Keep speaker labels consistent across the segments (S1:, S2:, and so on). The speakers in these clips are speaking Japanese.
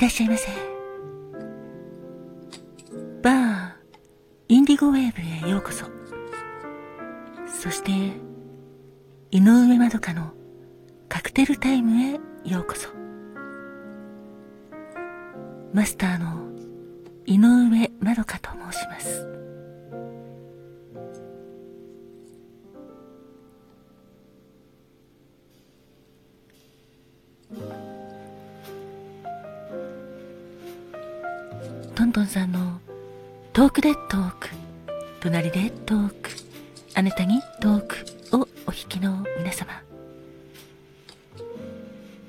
S1: いらっしゃいませ。バー、インディゴウェーブへようこそ。そして、井上まどかのカクテルタイムへようこそ。マスターの井上まどかと申します。トントンさんのトークでトーク、隣でトーク、あなたにトークをお聞きの皆様。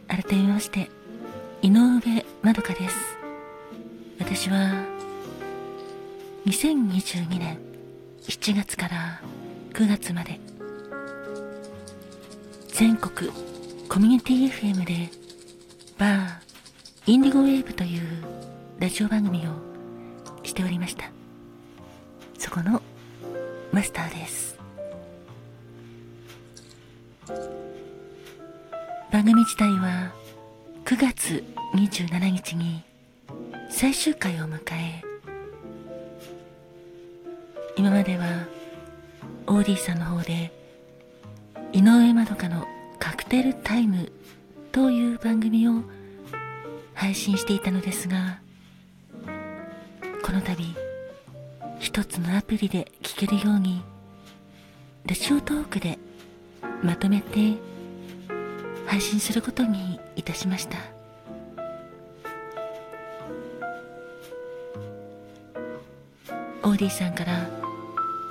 S1: 改めまして、井上まどかです。私は、2022年7月から9月まで、全国コミュニティ FM で、バー、インディゴウェーブというラジオ番組をしておりました。そこのマスターです。番組自体は9月27日に最終回を迎え今まではオーディさんの方で井上まどかのカクテルタイムという番組を配信していたのですがこの度一つのアプリで聴けるようにラジオトークでまとめて配信することにいたしました。オーディさんから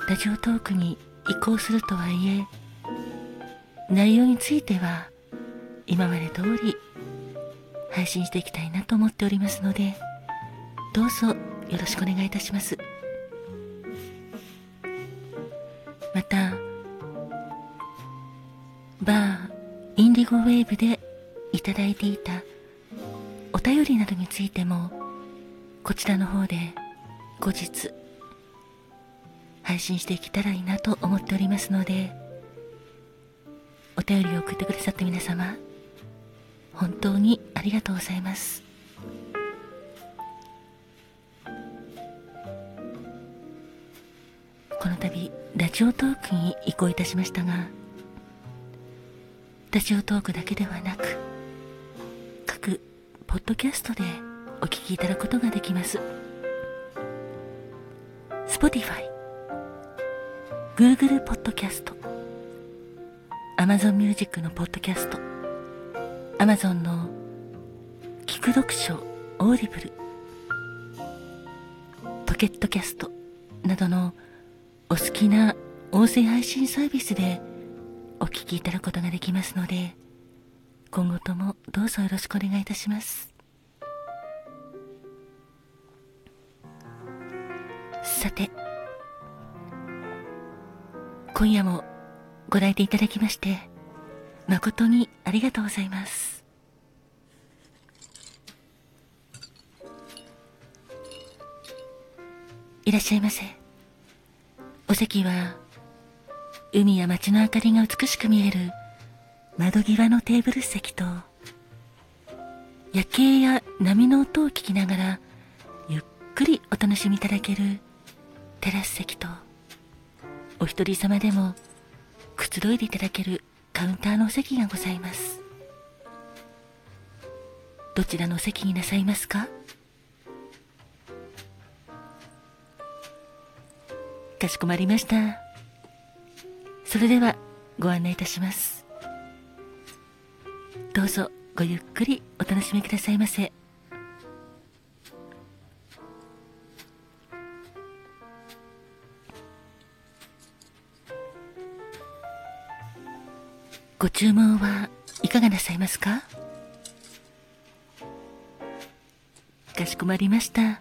S1: ラジオトークに移行するとはいえ内容については今まで通り配信していきたいなと思っておりますのでどうぞよろしくお願いいたします。またバーインディゴウェーブでいただいていたお便りなどについてもこちらの方で後日配信していけたらいいなと思っておりますのでお便りを送ってくださった皆様本当にありがとうございます。この度ラジオトークに移行いたしましたがラジオトークだけではなく各ポッドキャストでお聞きいただくことができます。Spotify Google ポッドキャスト Amazon Music のポッドキャスト Amazon の聞く読書オーディブルポケットキャストなどのお好きな音声配信サービスでお聞きいただくことができますので、今後ともどうぞよろしくお願いいたします。さて、今夜もご来店いただきまして、誠にありがとうございます。いらっしゃいませ。お席は海や街の明かりが美しく見える窓際のテーブル席と夜景や波の音を聞きながらゆっくりお楽しみいただけるテラス席とお一人様でもくつろいでいただけるカウンターのお席がございます。どちらのお席になさいますか？かしこまりました。それではご案内いたします。どうぞごゆっくりお楽しみくださいませ。ご注文はいかがなさいますか？かしこまりました。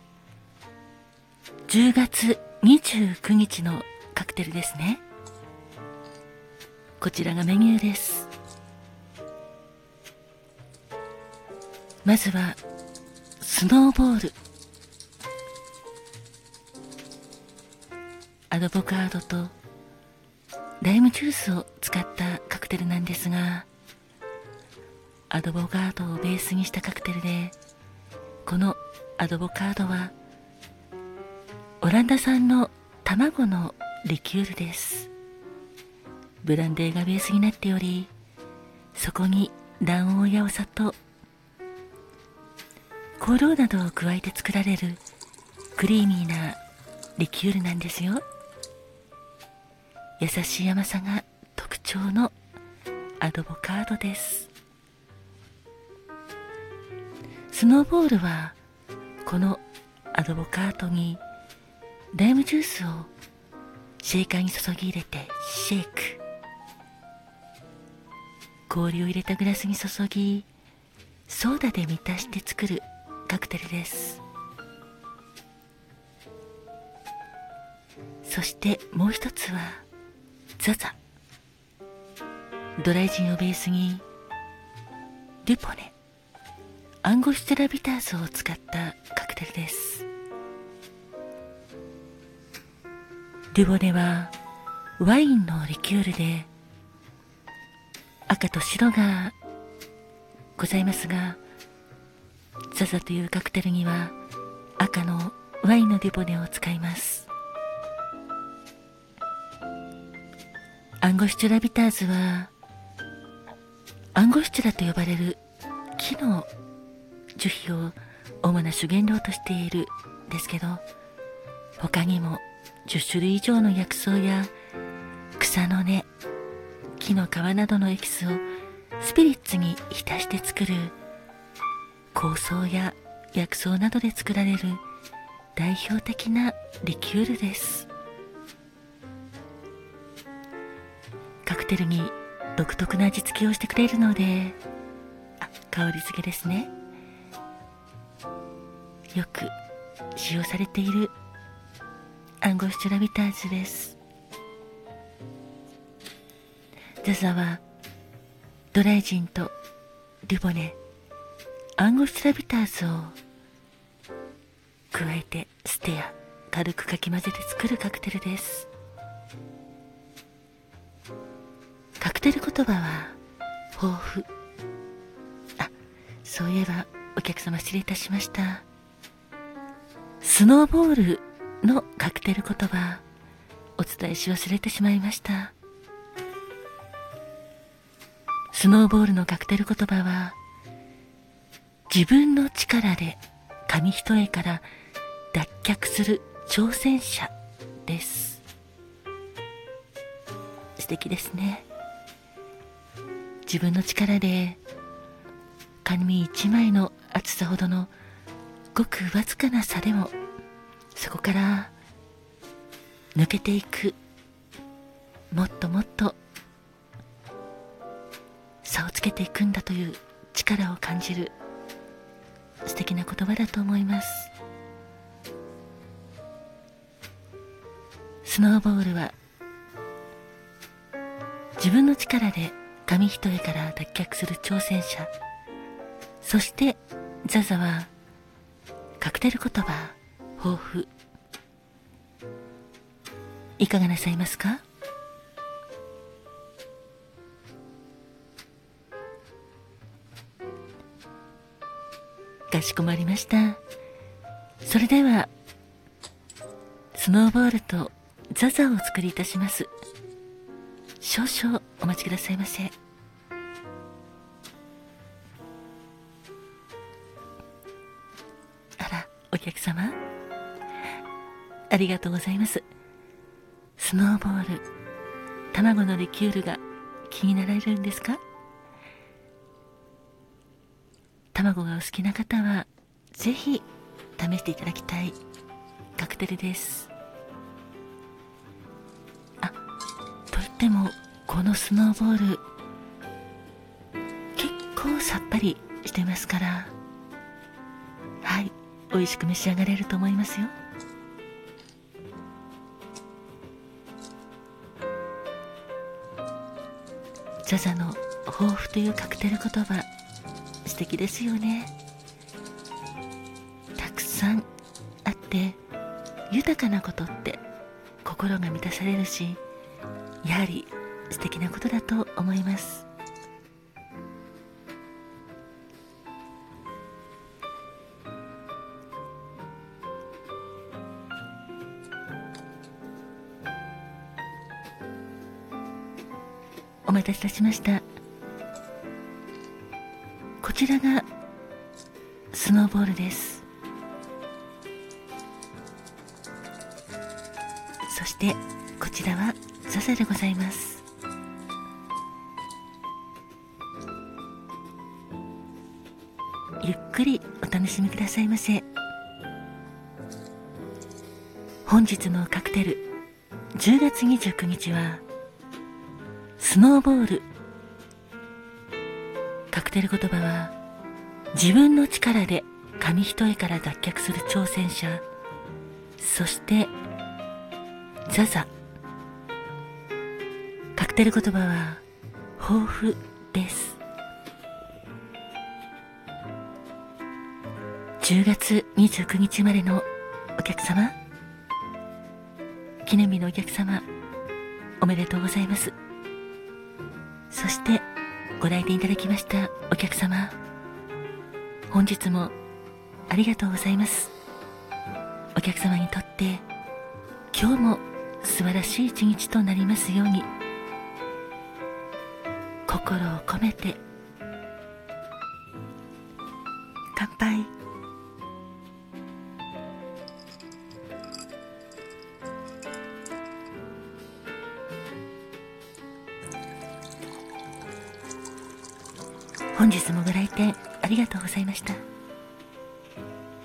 S1: 10月29日のカクテルですね。こちらがメニューです。まずはスノーボール。アドボカードとライムジュースを使ったカクテルなんですがアドボカードをベースにしたカクテルでこのアドボカードはオランダ産の卵のリキュールです。ブランデーがベースになっておりそこに卵黄やお砂糖香料などを加えて作られるクリーミーなリキュールなんですよ。優しい甘さが特徴のアドボカードです。スノーボールはこのアドボカードにライムジュースをシェーカーに注ぎ入れてシェイク。氷を入れたグラスに注ぎソーダで満たして作るカクテルです。そしてもう一つはザザ。ドライジンをベースにデュポネ。アンゴステラビターズを使ったカクテルです。デュボネはワインのリキュールで赤と白がございますがザザというカクテルには赤のワインのデュボネを使います。アンゴシチュラビターズはアンゴシチュラと呼ばれる木の樹皮を主な主原料としているですけど他にも10種類以上の薬草や草の根木の皮などのエキスをスピリッツに浸して作る香草や薬草などで作られる代表的なリキュールです。カクテルに独特な味付けをしてくれるのであ香り付けですね。よく使用されているアンゴシチュラビターズです。ザザはドライジンとリボネアンゴシチュラビターズを加えてステア軽くかき混ぜて作るカクテルです。カクテル言葉は豊富。あそういえばお客様失礼いたしました。スノーボールのカクテル言葉お伝えし忘れてしまいました。スノーボールのカクテル言葉は自分の力で紙一重から脱却する挑戦者です。素敵ですね。自分の力で紙一枚の厚さほどのごくわずかな差でもそこから抜けていくもっともっと差をつけていくんだという力を感じる素敵な言葉だと思います。スノーボールは自分の力で紙一重から脱却する挑戦者。そしてザザはカクテル言葉。豊富いかがなさいますか？かしこまりました。それではスノーボールとザザをお作りいたします。少々お待ちくださいませ。あらお客様？ありがとうございます。スノーボール卵のリキュールが気になられるんですか？卵がお好きな方はぜひ試していただきたいカクテルです。あとってもこのスノーボール結構さっぱりしてますからはい美味しく召し上がれると思いますよ。ザザの抱負というカクテル言葉素敵ですよね。たくさんあって豊かなことって心が満たされるしやはり素敵なことだと思います。お待たせいたしました。こちらがスノーボールです。そしてこちらはザザでございます。ゆっくりお楽しみくださいませ。本日のカクテル10月29日はスノーボール。カクテル言葉は自分の力で紙一重から脱却する挑戦者そしてザザ。カクテル言葉は抱負です。10月29日までのお客様。記念日のお客様おめでとうございます。そしてご来店いただきましたお客様。本日もありがとうございます。お客様にとって今日も素晴らしい一日となりますように。心を込めて。乾杯。ございました。